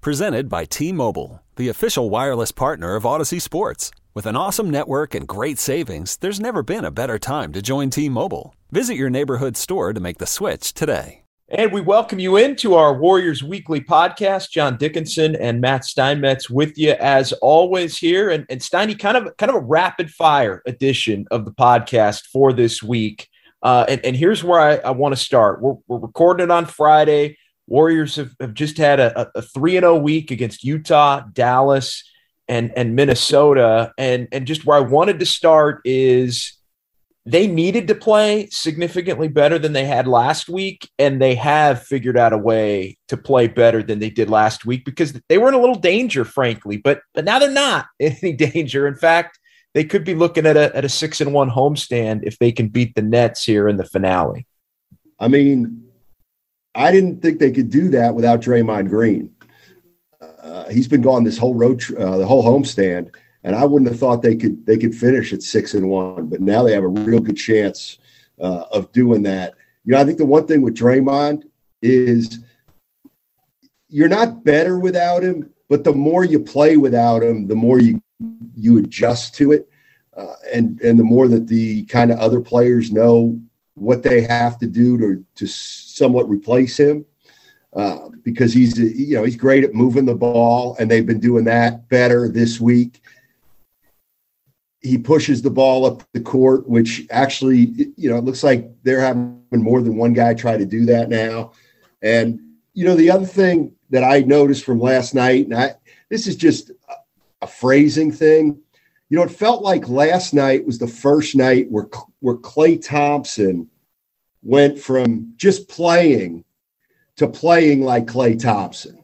Presented by T Mobile, the official wireless partner of Audacy Sports. With an awesome network and great savings, there's never been a better time to join T Mobile. Visit your neighborhood store to make the switch today. And we welcome you into our Warriors Weekly podcast. John Dickinson and Matt Steinmetz with you as always here. And, and Steiny, kind of kind of a rapid fire edition of the podcast for this week. Uh, and, and here's where I, I want to start. We're, we're recording it on Friday. Warriors have, have just had a, a 3 0 week against Utah, Dallas, and, and Minnesota. And, and just where I wanted to start is they needed to play significantly better than they had last week, and they have figured out a way to play better than they did last week because they were in a little danger, frankly. But but now they're not in any danger. In fact, they could be looking at a at a six and one homestand if they can beat the Nets here in the finale. I mean, I didn't think they could do that without Draymond Green. Uh, he's been gone this whole road, uh, the whole homestand and I wouldn't have thought they could they could finish at six and one, but now they have a real good chance uh, of doing that. You know, I think the one thing with Draymond is you're not better without him, but the more you play without him, the more you you adjust to it, uh, and and the more that the kind of other players know what they have to do to to somewhat replace him. Uh, because he's you know he's great at moving the ball, and they've been doing that better this week he pushes the ball up the court, which actually, you know, it looks like they're having more than one guy try to do that now. And, you know, the other thing that I noticed from last night, and I, this is just a, phrasing thing. You know, it felt like last night was the first night where, where Klay Thompson went from just playing to playing like Klay Thompson.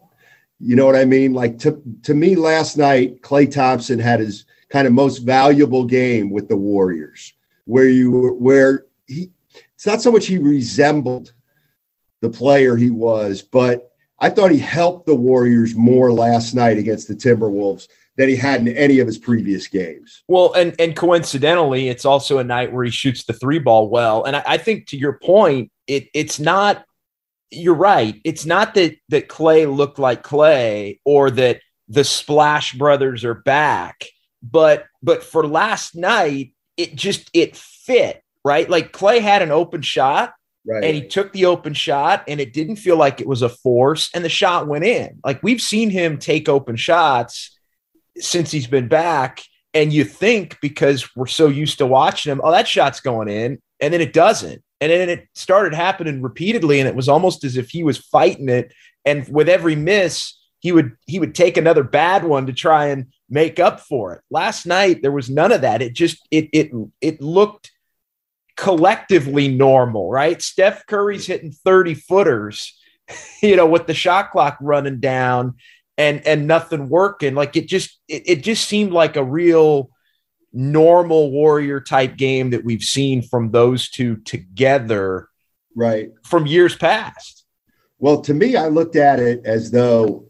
You know what I mean? Like to, to me last night, Klay Thompson had his, kind of most valuable game with the Warriors, where you where he it's not so much he resembled the player he was, but I thought he helped the Warriors more last night against the Timberwolves than he had in any of his previous games. Well, and and coincidentally, it's also a night where he shoots the three ball well. And I, I think to your point, it it's not you're right. It's not that that Klay looked like Klay or that the Splash Brothers are back but but for last night, it just it fit right. Like Klay had an open shot, right. and he took the open shot, and it didn't feel like it was a force, and the shot went in. Like we've seen him take open shots since he's been back, and you think because we're so used to watching him, oh, that shot's going in, and then it doesn't. And then it started happening repeatedly, and it was almost as if he was fighting it. And with every miss, he would he would take another bad one to try and make up for it. Last night there was none of that. It just it it it looked collectively normal, right? Steph Curry's hitting 30 footers, you know, with the shot clock running down and and nothing working. Like it just it, it just seemed like a real normal warrior type game that we've seen from those two together right from years past. Well, to me, I looked at it as though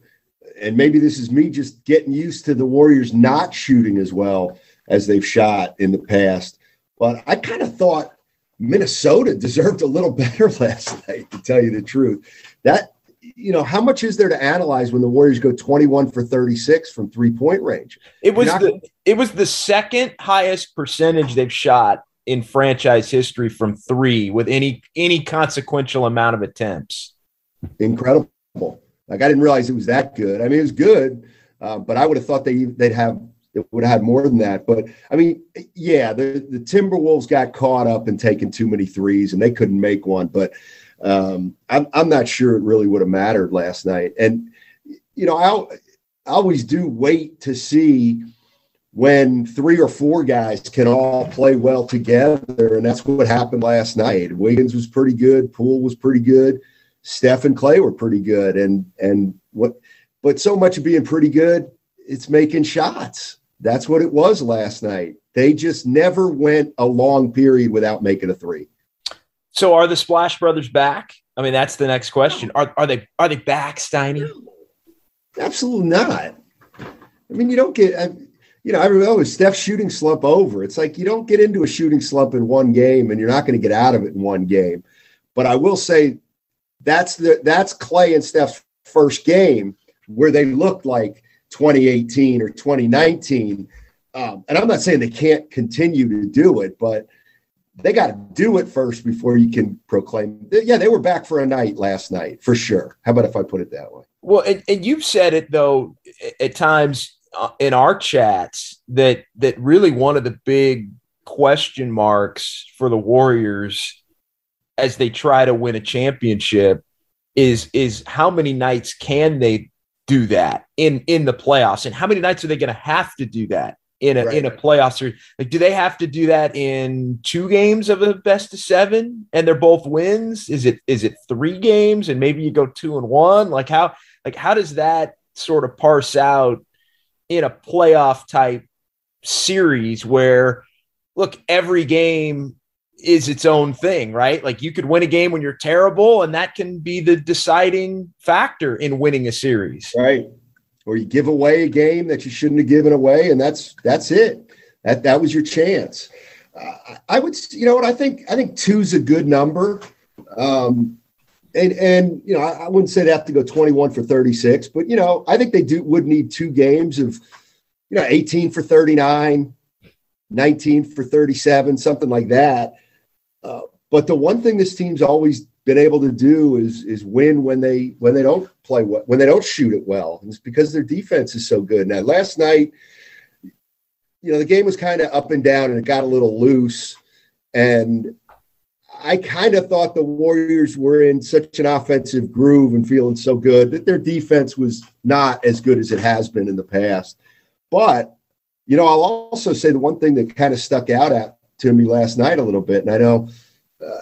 and maybe this is me just getting used to the Warriors not shooting as well as they've shot in the past. But I kind of thought Minnesota deserved a little better last night, to tell you the truth. That, you know, how much is there to analyze when the Warriors go 21 for 36 from three point range? It was not- the it was the second highest percentage they've shot in franchise history from three with any any consequential amount of attempts. Incredible. Like I didn't realize it was that good. I mean, it was good, uh, but I would have thought they they'd have it would have had more than that. But I mean, yeah, the the Timberwolves got caught up in taking too many threes and they couldn't make one. But um, I'm I'm not sure it really would have mattered last night. And you know, I I always do wait to see when three or four guys can all play well together, and that's what happened last night. Wiggins was pretty good. Poole was pretty good. Steph and Klay were pretty good, and and what but so much of being pretty good, it's making shots. That's what it was last night. They just never went a long period without making a three. So are the Splash Brothers back? I mean, that's the next question. Are, are they are they back, Steiny? Absolutely not. I mean, you don't get, you know, everyone oh, is Steph's shooting slump over? It's like you don't get into a shooting slump in one game, and you're not going to get out of it in one game. But I will say that's the that's Klay and Steph's first game where they looked like 2018 or 2019. Um, and I'm not saying they can't continue to do it, but they got to do it first before you can proclaim. Yeah, they were back for a night last night for sure. How about if I put it that way? Well, and, and you've said it though at times uh, in our chats that that really one of the big question marks for the Warriors as they try to win a championship is is how many nights can they do that in in the playoffs and how many nights are they going to have to do that in a right. in a playoff series. Like, do they have to do that in two games of a best of seven, and they're both wins? Is it is it three games, and maybe you go two and one? Like how like how does that sort of parse out in a playoff type series where look every game is its own thing, right? Like you could win a game when you're terrible, and that can be the deciding factor in winning a series. Right or you give away a game that you shouldn't have given away, and that's that's it. That that was your chance. Uh, I would, you know what? I think I think two's a good number. Um, and and you know, I, I, wouldn't say they have to go 21 for 36, but you know, I think they do would need two games of you know 18 for 39, 19 for 37, something like that. But the one thing this team's always been able to do is is win when they when they don't play well, when they don't shoot it well. And it's because their defense is so good. Now, last night, you know, the game was kind of up and down and it got a little loose. And I kind of thought the Warriors were in such an offensive groove and feeling so good that their defense was not as good as it has been in the past. But, you know, I'll also say the one thing that kind of stuck out at to me last night a little bit, and I know, uh,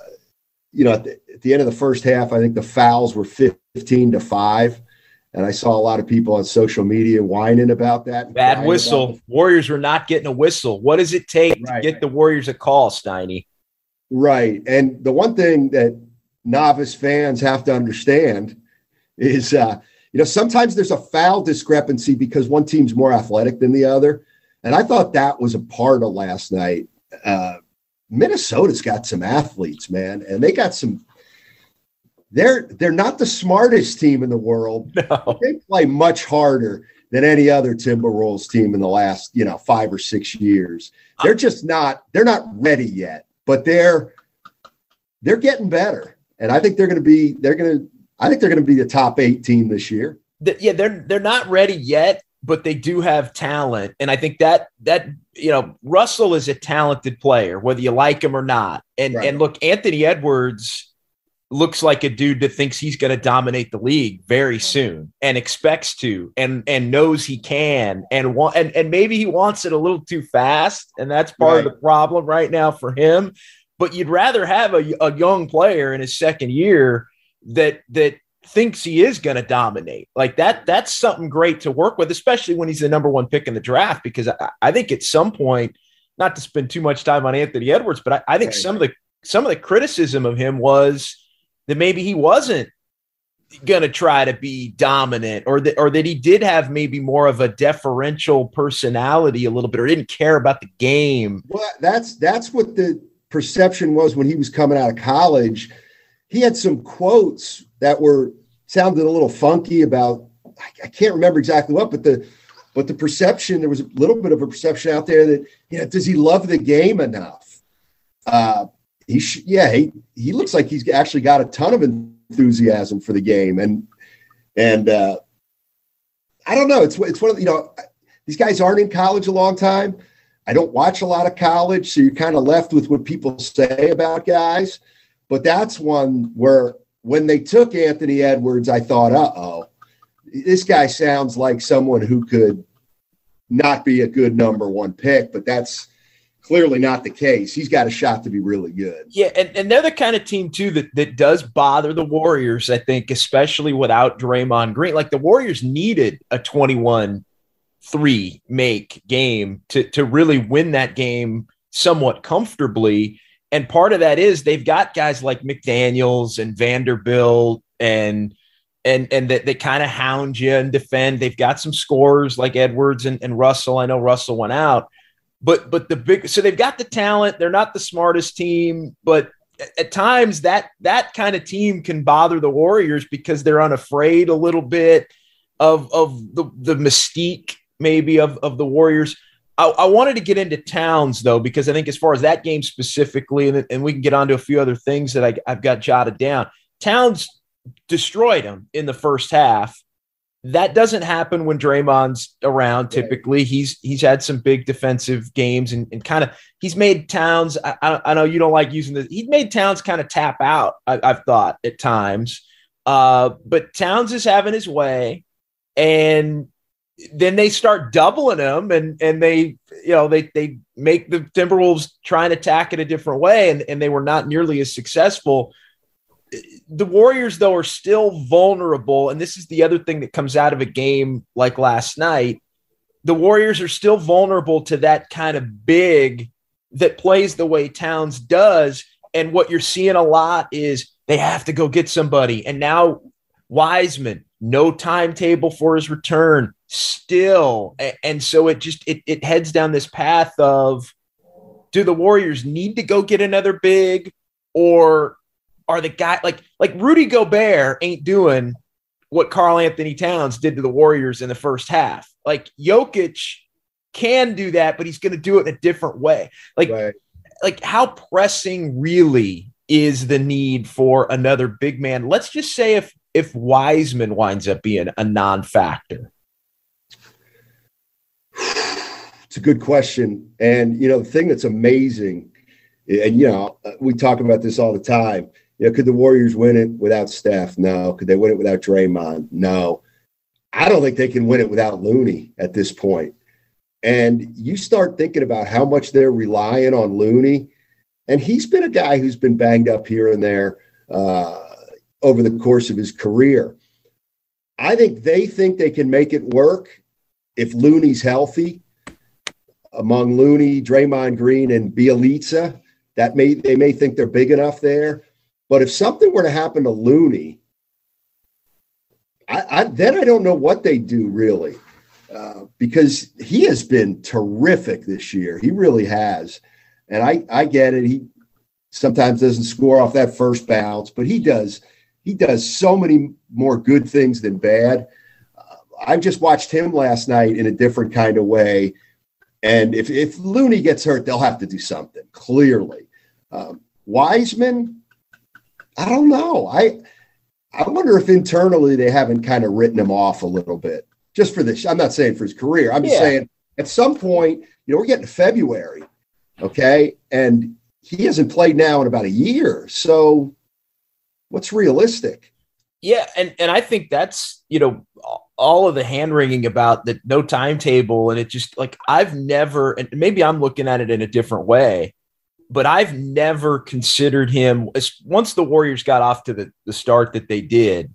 you know, at the, at the end of the first half, I think the fouls were 15 to 5. And I saw a lot of people on social media whining about that. Bad whistle. Warriors were not getting a whistle. What does it take right. to get the Warriors a call, Steiny? Right. And the one thing that novice fans have to understand is, uh, you know, sometimes there's a foul discrepancy because one team's more athletic than the other. And I thought that was a part of last night. Uh, Minnesota's got some athletes, man, and they got some they're they're not the smartest team in the world. No. They play much harder than any other Timberwolves team in the last, you know, five or six years. They're just not they're not ready yet, but they're they're getting better. And I think they're going to be they're going to I think they're going to be the top 8 team this year. Yeah, they're they're not ready yet, but they do have talent. And I think that that you know, Russell is a talented player, whether you like him or not. And right. and look, Anthony Edwards looks like a dude that thinks he's going to dominate the league very soon and expects to and and knows he can and want and, and maybe he wants it a little too fast and that's part right. of the problem right now for him but you'd rather have a, a young player in his second year that that thinks he is going to dominate like that that's something great to work with especially when he's the number one pick in the draft because i, I think at some point not to spend too much time on anthony edwards but i, I think some of the some of the criticism of him was that maybe he wasn't going to try to be dominant or that or that he did have maybe more of a deferential personality a little bit or didn't care about the game. Well, that's that's what the perception was when he was coming out of college. He had some quotes that were sounded a little funky about I can't remember exactly what, but the but the perception there was a little bit of a perception out there that you know does he love the game enough? Uh, he sh- yeah he he looks like he's actually got a ton of enthusiasm for the game and and uh, I don't know it's it's one of you know these guys aren't in college a long time. I don't watch a lot of college, so you're kind of left with what people say about guys. But that's one where when they took Anthony Edwards, I thought, uh oh, this guy sounds like someone who could not be a good number one pick. But that's clearly not the case. He's got a shot to be really good. Yeah, and, and they're the kind of team too that that does bother the Warriors, I think, especially without Draymond Green. Like the Warriors needed a 21 3 make game to to really win that game somewhat comfortably. And part of that is they've got guys like McDaniels and Vanderbilt and and and that they, kind of hound you and defend. They've got some scores like Edwards and, and Russell. I know Russell went out, but but the big so they've got the talent. They're not the smartest team, but at times that that kind of team can bother the Warriors because they're unafraid a little bit of of the the mystique maybe of of the Warriors. I, I, wanted to get into Towns though because I think as far as that game specifically, and, and we can get on to a few other things that I, I've got jotted down. Towns destroyed him in the first half. That doesn't happen when Draymond's around. Typically, he's he's had some big defensive games and, and kind of he's made Towns. I, I, know you don't like using this. He made Towns kind of tap out. I, have thought at times, uh, but Towns is having his way, and then they start doubling him, and and they you know they they make the Timberwolves try and attack it a different way, and and they were not nearly as successful the Warriors, though, are still vulnerable. And this is the other thing that comes out of a game like last night. The Warriors are still vulnerable to that kind of big that plays the way Towns does. And what you're seeing a lot is they have to go get somebody. And now Wiseman, no timetable for his return still. And so it just it, it heads down this path of do the Warriors need to go get another big or are the guy like like Rudy Gobert ain't doing what Karl-Anthony Towns did to the Warriors in the first half. Like Jokic can do that, but he's going to do it in a different way. Like right. like how pressing really is the need for another big man? Let's just say if if Wiseman winds up being a non-factor. It's a good question. And you know, the thing that's amazing, and you know, we talk about this all the time you know, could the Warriors win it without Steph? No. Could they win it without Draymond? No. I don't think they can win it without Looney at this point. And you start thinking about how much they're relying on Looney, and he's been a guy who's been banged up here and there uh, over the course of his career. I think they think they can make it work if Looney's healthy. Among Looney, Draymond Green, and Bjelica, that may they may think they're big enough there. But if something were to happen to Looney, I, I then I don't know what they do really, uh, because he has been terrific this year. He really has, and I I get it. He sometimes doesn't score off that first bounce, but he does. He does so many more good things than bad. Uh, I just watched him last night in a different kind of way. And if, if Looney gets hurt, they'll have to do something, clearly. Um, Wiseman, I don't know. I I wonder if internally they haven't kind of written him off a little bit just for this. I'm not saying for his career. I'm just yeah. saying at some point, you know, we're getting to February, okay, and he hasn't played now in about a year. So, what's realistic? Yeah, and and I think that's you know all of the hand wringing about the no timetable, and it just like I've never, and maybe I'm looking at it in a different way but I've never considered him once the Warriors got off to the, the start that they did.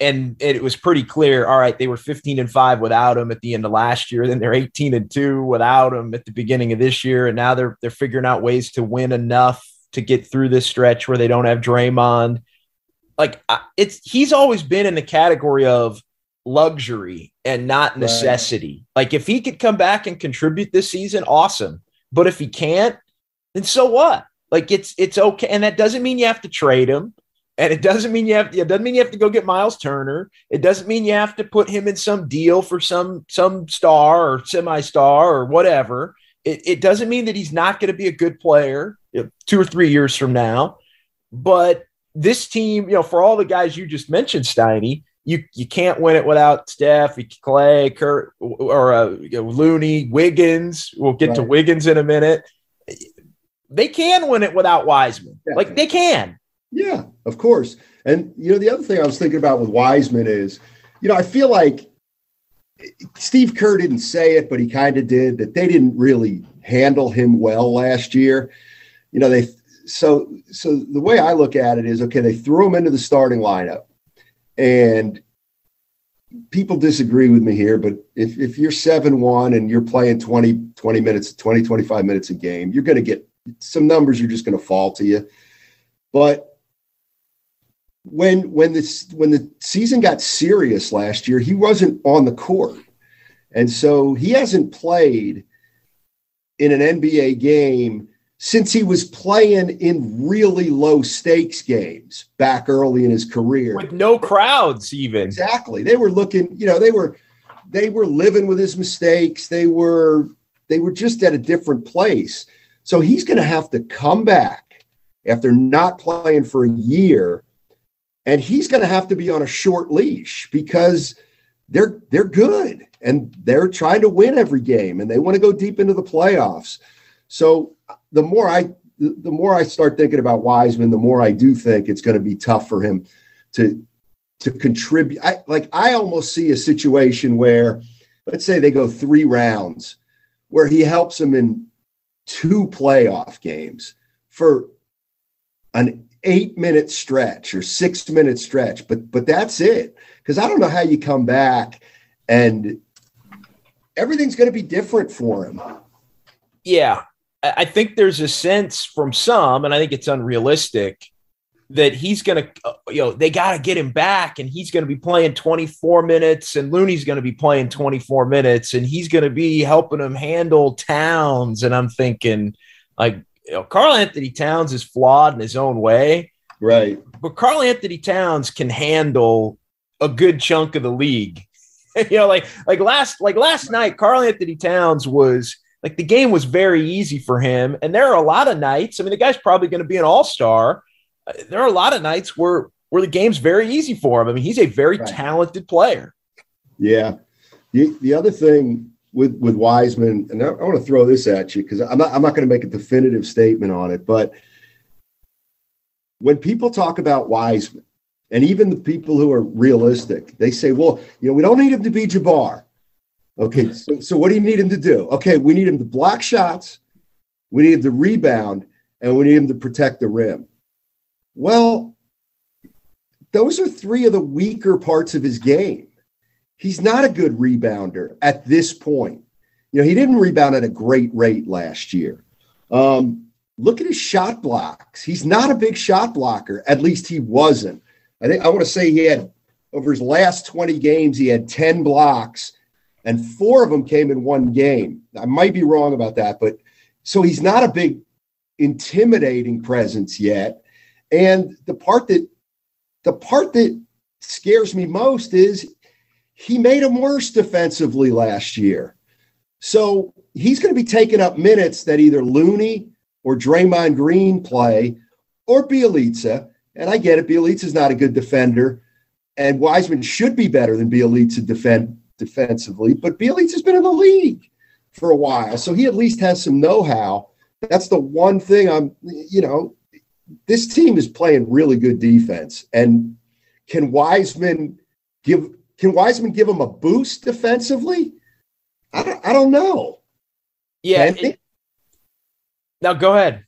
And, it was pretty clear. All right, they were 15 and five without him at the end of last year. Then they're 18 and two without him at the beginning of this year, and now they're they're figuring out ways to win enough to get through this stretch where they don't have Draymond. Like it's he's always been in the category of luxury and not necessity. Right. Like if he could come back and contribute this season, awesome. But if he can't, then so what? Like it's it's okay, and that doesn't mean you have to trade him, and it doesn't mean you have it doesn't mean you have to go get Miles Turner. It doesn't mean you have to put him in some deal for some some star or semi star or whatever. It, it doesn't mean that he's not going to be a good player two or three years from now. But this team, you know, for all the guys you just mentioned, Steiny, you you can't win it without Steph, Klay, Kurt, or uh, Looney, Wiggins. We'll get right. to Wiggins in a minute they can win it without Wiseman. Yeah. Like they can. Yeah, of course. And you know, the other thing I was thinking about with Wiseman is, you know, I feel like Steve Kerr didn't say it, but he kind of did that they didn't really handle him well last year. You know, they so so the way I look at it is okay, they threw him into the starting lineup. And people disagree with me here, but if, if you're 7 1 and you're playing 20, 20 minutes, 20, 25 minutes a game, you're going to get some numbers are just going to fall to you. But when when this when the season got serious last year, he wasn't on the court. And so he hasn't played in an NBA game since he was playing in really low stakes games back early in his career. With no crowds even. Exactly. They were looking you know they were they were living with his mistakes. They were they were just at a different place. So he's going to have to come back after not playing for a year and he's going to have to be on a short leash because they're they're good and they're trying to win every game and they want to go deep into the playoffs so the more I the more I start thinking about Wiseman, the more I do think it's going to be tough for him to to contribute. I like I almost see a situation where let's say they go three rounds where he helps them in two playoff games for an eight minute stretch or six minute stretch, but but that's it. Because I don't know how you come back and everything's going to be different for him. Yeah, I think there's a sense from some, and I think it's unrealistic, that he's going to, uh, you know, they got to get him back and he's going to be playing 24 minutes and Looney's going to be playing 24 minutes and he's going to be helping him handle Towns. And I'm thinking, like, you know, Karl-Anthony Towns is flawed in his own way. Right. But Karl-Anthony Towns can handle a good chunk of the league. you know, like like last like last night, Karl-Anthony Towns was like the game was very easy for him. And there are a lot of nights. I mean, the guy's probably going to be an all star. Uh, there are a lot of nights where where the game's very easy for him. I mean, he's a very right. talented player. Yeah. The, the other thing with with Wiseman, and I, I want to throw this at you because I'm not I'm not going to make a definitive statement on it, but when people talk about Wiseman, and even the people who are realistic, they say, well, you know, we don't need him to be Jabbar. Okay, so, so what do you need him to do? Okay, we need him to block shots, we need him to rebound, and we need him to protect the rim. Well, those are three of the weaker parts of his game. He's not a good rebounder at this point. You know, he didn't rebound at a great rate last year. Um, look at his shot blocks. He's not a big shot blocker. At least he wasn't. I think I want to say he had over his last 20 games, he had 10 blocks and four of them came in one game. I might be wrong about that, but so he's not a big intimidating presence yet. And the part that the part that scares me most is he made him worse defensively last year. So he's going to be taking up minutes that either Looney or Draymond Green play or Bjelica. And I get it, Bjelica's not a good defender. And Wiseman should be better than Bjelica defend defensively, but Bjelica has been in the league for a while, so he at least has some know-how. That's the one thing I'm, you know, this team is playing really good defense, and can Wiseman give can Wiseman give him a boost defensively? I don't, I don't know. Yeah. It, now go ahead.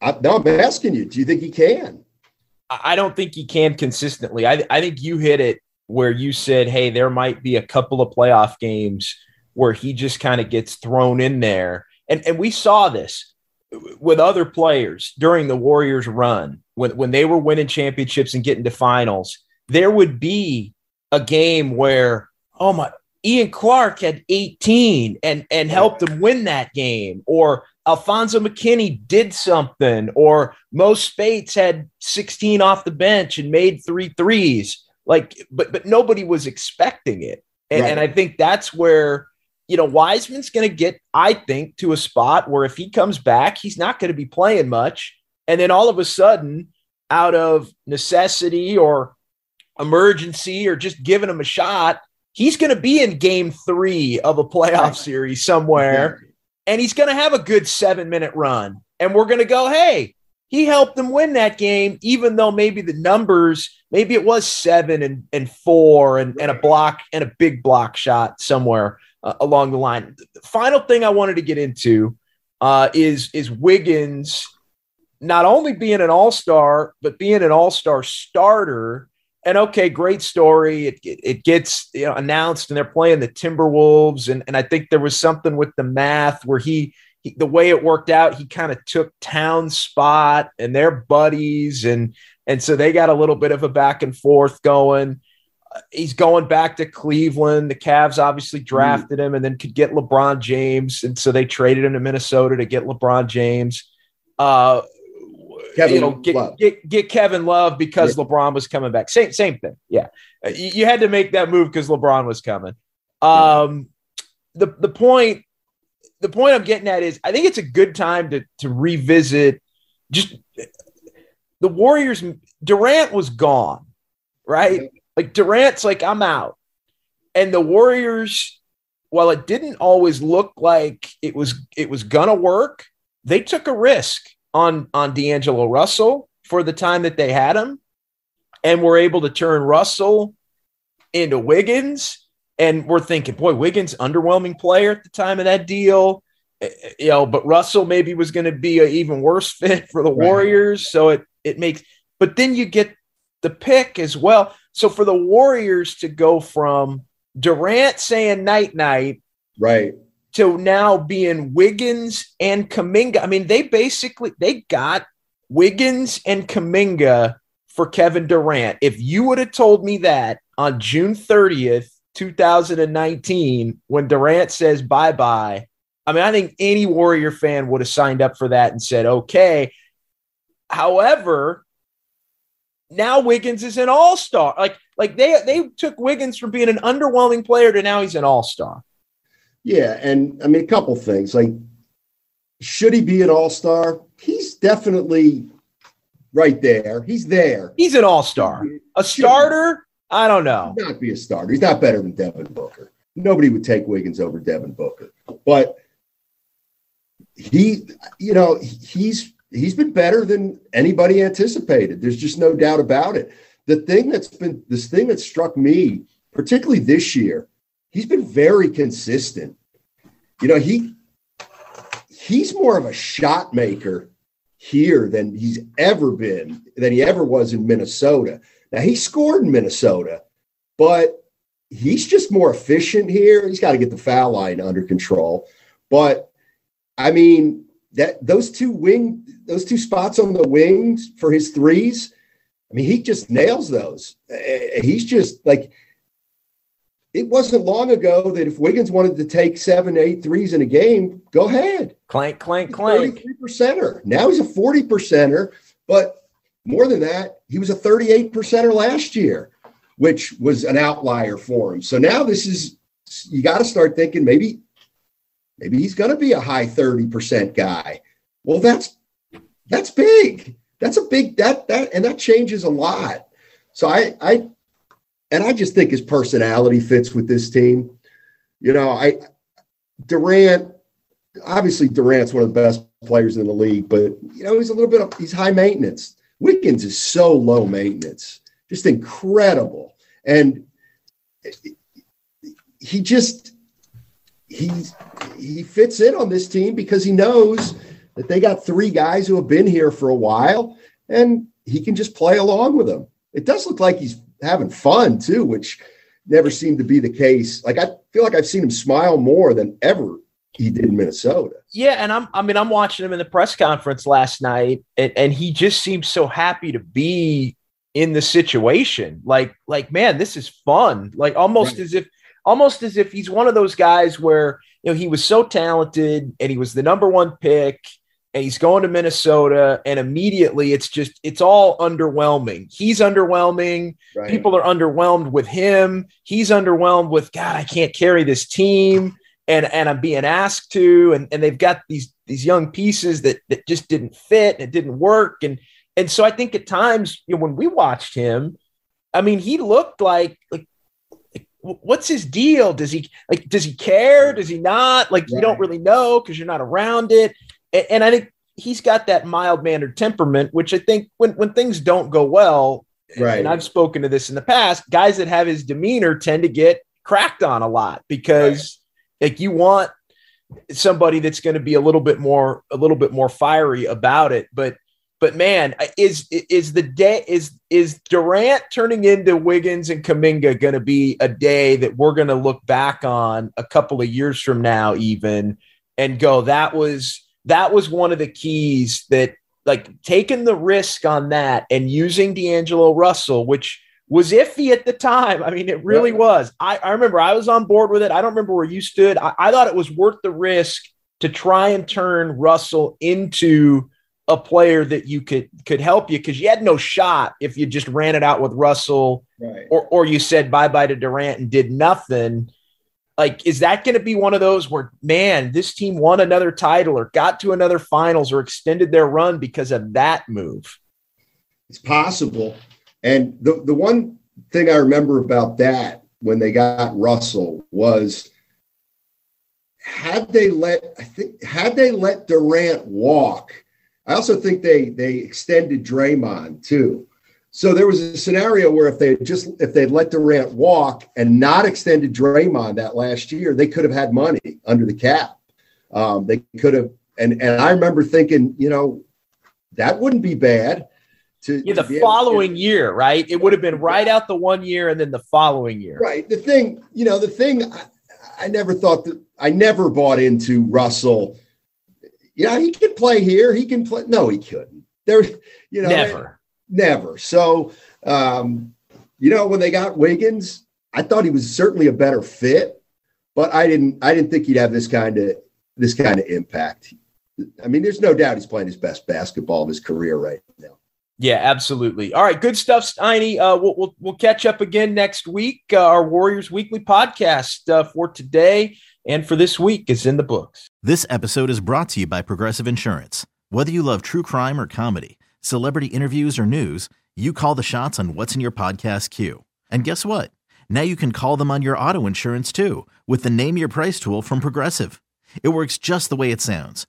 I, now I'm asking you. Do you think he can? I don't think he can consistently. I, I think you hit it where you said, hey, there might be a couple of playoff games where he just kind of gets thrown in there. And, and we saw this with other players during the Warriors run when, when they were winning championships and getting to finals. There would be a game where, oh my, Ian Clark had 18 and, and helped them win that game, or Alfonzo McKinnie did something, or Mo Speights had 16 off the bench and made three threes. Like, but but nobody was expecting it, and, right. and I think that's where you know Wiseman's going to get, I think, to a spot where if he comes back, he's not going to be playing much, and then all of a sudden, out of necessity or emergency or just giving him a shot, he's going to be in Game Three of a playoff series somewhere, and he's going to have a good seven minute run, and we're going to go, hey he helped them win that game, even though maybe the numbers, maybe it was seven and, and four and, and a block and a big block shot somewhere uh, along the line. The final thing I wanted to get into uh, is is Wiggins not only being an all star, but being an all star starter. And okay, great story. It, it, it gets you know, announced, and they're playing the Timberwolves, and and I think there was something with the math where he he, the way it worked out, he kind of took town spot and their buddies, and and so they got a little bit of a back and forth going. Uh, he's going back to Cleveland. The Cavs obviously mm. drafted mm. him and then could get LeBron James, and so they traded him to Minnesota to get LeBron James. Uh, Kevin you know, get, get, get Kevin Love because yeah. LeBron was coming back. Same same thing. Yeah, uh, you, you had to make that move because LeBron was coming. Um, the the point the point I'm getting at is I think it's a good time to to revisit just the Warriors. Durant was gone, right? Like Durant's like I'm out, and the Warriors, while it didn't always look like it was it was gonna work, they took a risk on on D'Angelo Russell for the time that they had him, and were able to turn Russell into Wiggins and we're thinking, boy, Wiggins, underwhelming player at the time of that deal. Eh, eh, you know, but Russell maybe was going to be an even worse fit for the Warriors. So it it makes, but then you get the pick as well. So for the Warriors to go from Durant saying night night, right, to now being Wiggins and Kuminga. I mean, they basically they got Wiggins and Kuminga for Kevin Durant. If you would have told me that on June 30th 2019 when Durant says bye bye. I mean, I think any Warrior fan would have signed up for that and said, okay. However, now Wiggins is an all star. Like, like they they took Wiggins from being an underwhelming player to now he's an all star. Yeah, and I mean a couple things. Like, should he be an all star? He's definitely right there. He's there. He's an all star. A starter I don't know. He'd not be a starter. He's not better than Devin Booker. Nobody would take Wiggins over Devin Booker. But he, you know, he's he's been better than anybody anticipated. There's just no doubt about it. The thing that's been this thing that struck me, particularly this year, he's been very consistent. You know, he he's more of a shot maker here than he's ever been, than he ever was in Minnesota. Now he scored in Minnesota, but he's just more efficient here. He's got to get the foul line under control. But I mean, that those two wing, those two spots on the wings for his threes, I mean, he just nails those. Eh, he's just like it wasn't long ago that if Wiggins wanted to take seven, eight threes in a game, go ahead. Clank, clank, clank. 33 percenter. Now he's a 40 percenter, but more than that, he was a 38 percenter last year, which was an outlier for him. So now this is you got to start thinking maybe maybe he's going to be a high 30% guy. Well, that's that's big. That's a big that that and that changes a lot. So I I and I just think his personality fits with this team. You know, I Durant obviously Durant's one of the best players in the league, but you know, he's a little bit of he's high maintenance. Wiggins is so low maintenance, just incredible. And he just he's he fits in on this team because he knows that they got three guys who have been here for a while and he can just play along with them. It does look like he's having fun too, which never seemed to be the case. Like I feel like I've seen him smile more than ever he did in Minnesota. Yeah, and I'm I mean I'm watching him in the press conference last night and, and he just seems so happy to be in the situation. Like like man, this is fun. Like almost right. as if almost as if he's one of those guys where you know he was so talented and he was the number 1 pick and he's going to Minnesota and immediately it's just it's all underwhelming. He's underwhelming. Right. People are underwhelmed with him. He's underwhelmed with God, I can't carry this team and and I'm being asked to, and, and they've got these these young pieces that that just didn't fit and it didn't work. And and so I think at times, you know, when we watched him, I mean, he looked like like what's his deal? Does he like does he care? Does he not? Like right. you don't really know because you're not around it. And, and, I think he's got that mild mannered temperament, which I think when when things don't go well, Right. and I've spoken to this in the past, guys that have his demeanor tend to get cracked on a lot because like you want somebody that's going to be a little bit more a little bit more fiery about it but but man is is the day is is Durant turning into Wiggins and Kuminga going to be a day that we're going to look back on a couple of years from now even and go that was that was one of the keys that like taking the risk on that and using D'Angelo Russell which was iffy at the time. I mean, it really Right. was. I, I remember I was on board with it. I don't remember where you stood. I, I thought it was worth the risk to try and turn Russell into a player that you could could help you because you had no shot if you just ran it out with Russell Right. or or you said bye bye to Durant and did nothing. Like, is that going to be one of those where, man, this team won another title or got to another finals or extended their run because of that move? It's possible. And the, the one thing I remember about that when they got Russell was had they let I think had they let Durant walk, I also think they they extended Draymond too. So there was a scenario where if they just if they'd let Durant walk and not extended Draymond that last year, they could have had money under the cap. Um, they could have, and and I remember thinking, you know, that wouldn't be bad. To, Yeah, the to- following year, right? It would have been right out the one year and then the following year. Right. The thing, you know, the thing I, I never thought that I never bought into Russell. Yeah, he can play here. He can play. No, he couldn't. There, you know, Never. never. So, um, you know, when they got Wiggins, I thought he was certainly a better fit, but I didn't. I didn't think he'd have this kind of this kind of impact. I mean, there's no doubt he's playing his best basketball of his career right now. Yeah, absolutely. All right, good stuff, Steiny. Uh, we'll, we'll we'll catch up again next week. Uh, our Warriors Weekly podcast uh, for today and for this week is in the books. This episode is brought to you by Progressive Insurance. Whether you love true crime or comedy, celebrity interviews or news, you call the shots on what's in your podcast queue. And guess what? Now you can call them on your auto insurance too with the Name Your Price tool from Progressive. It works just the way it sounds.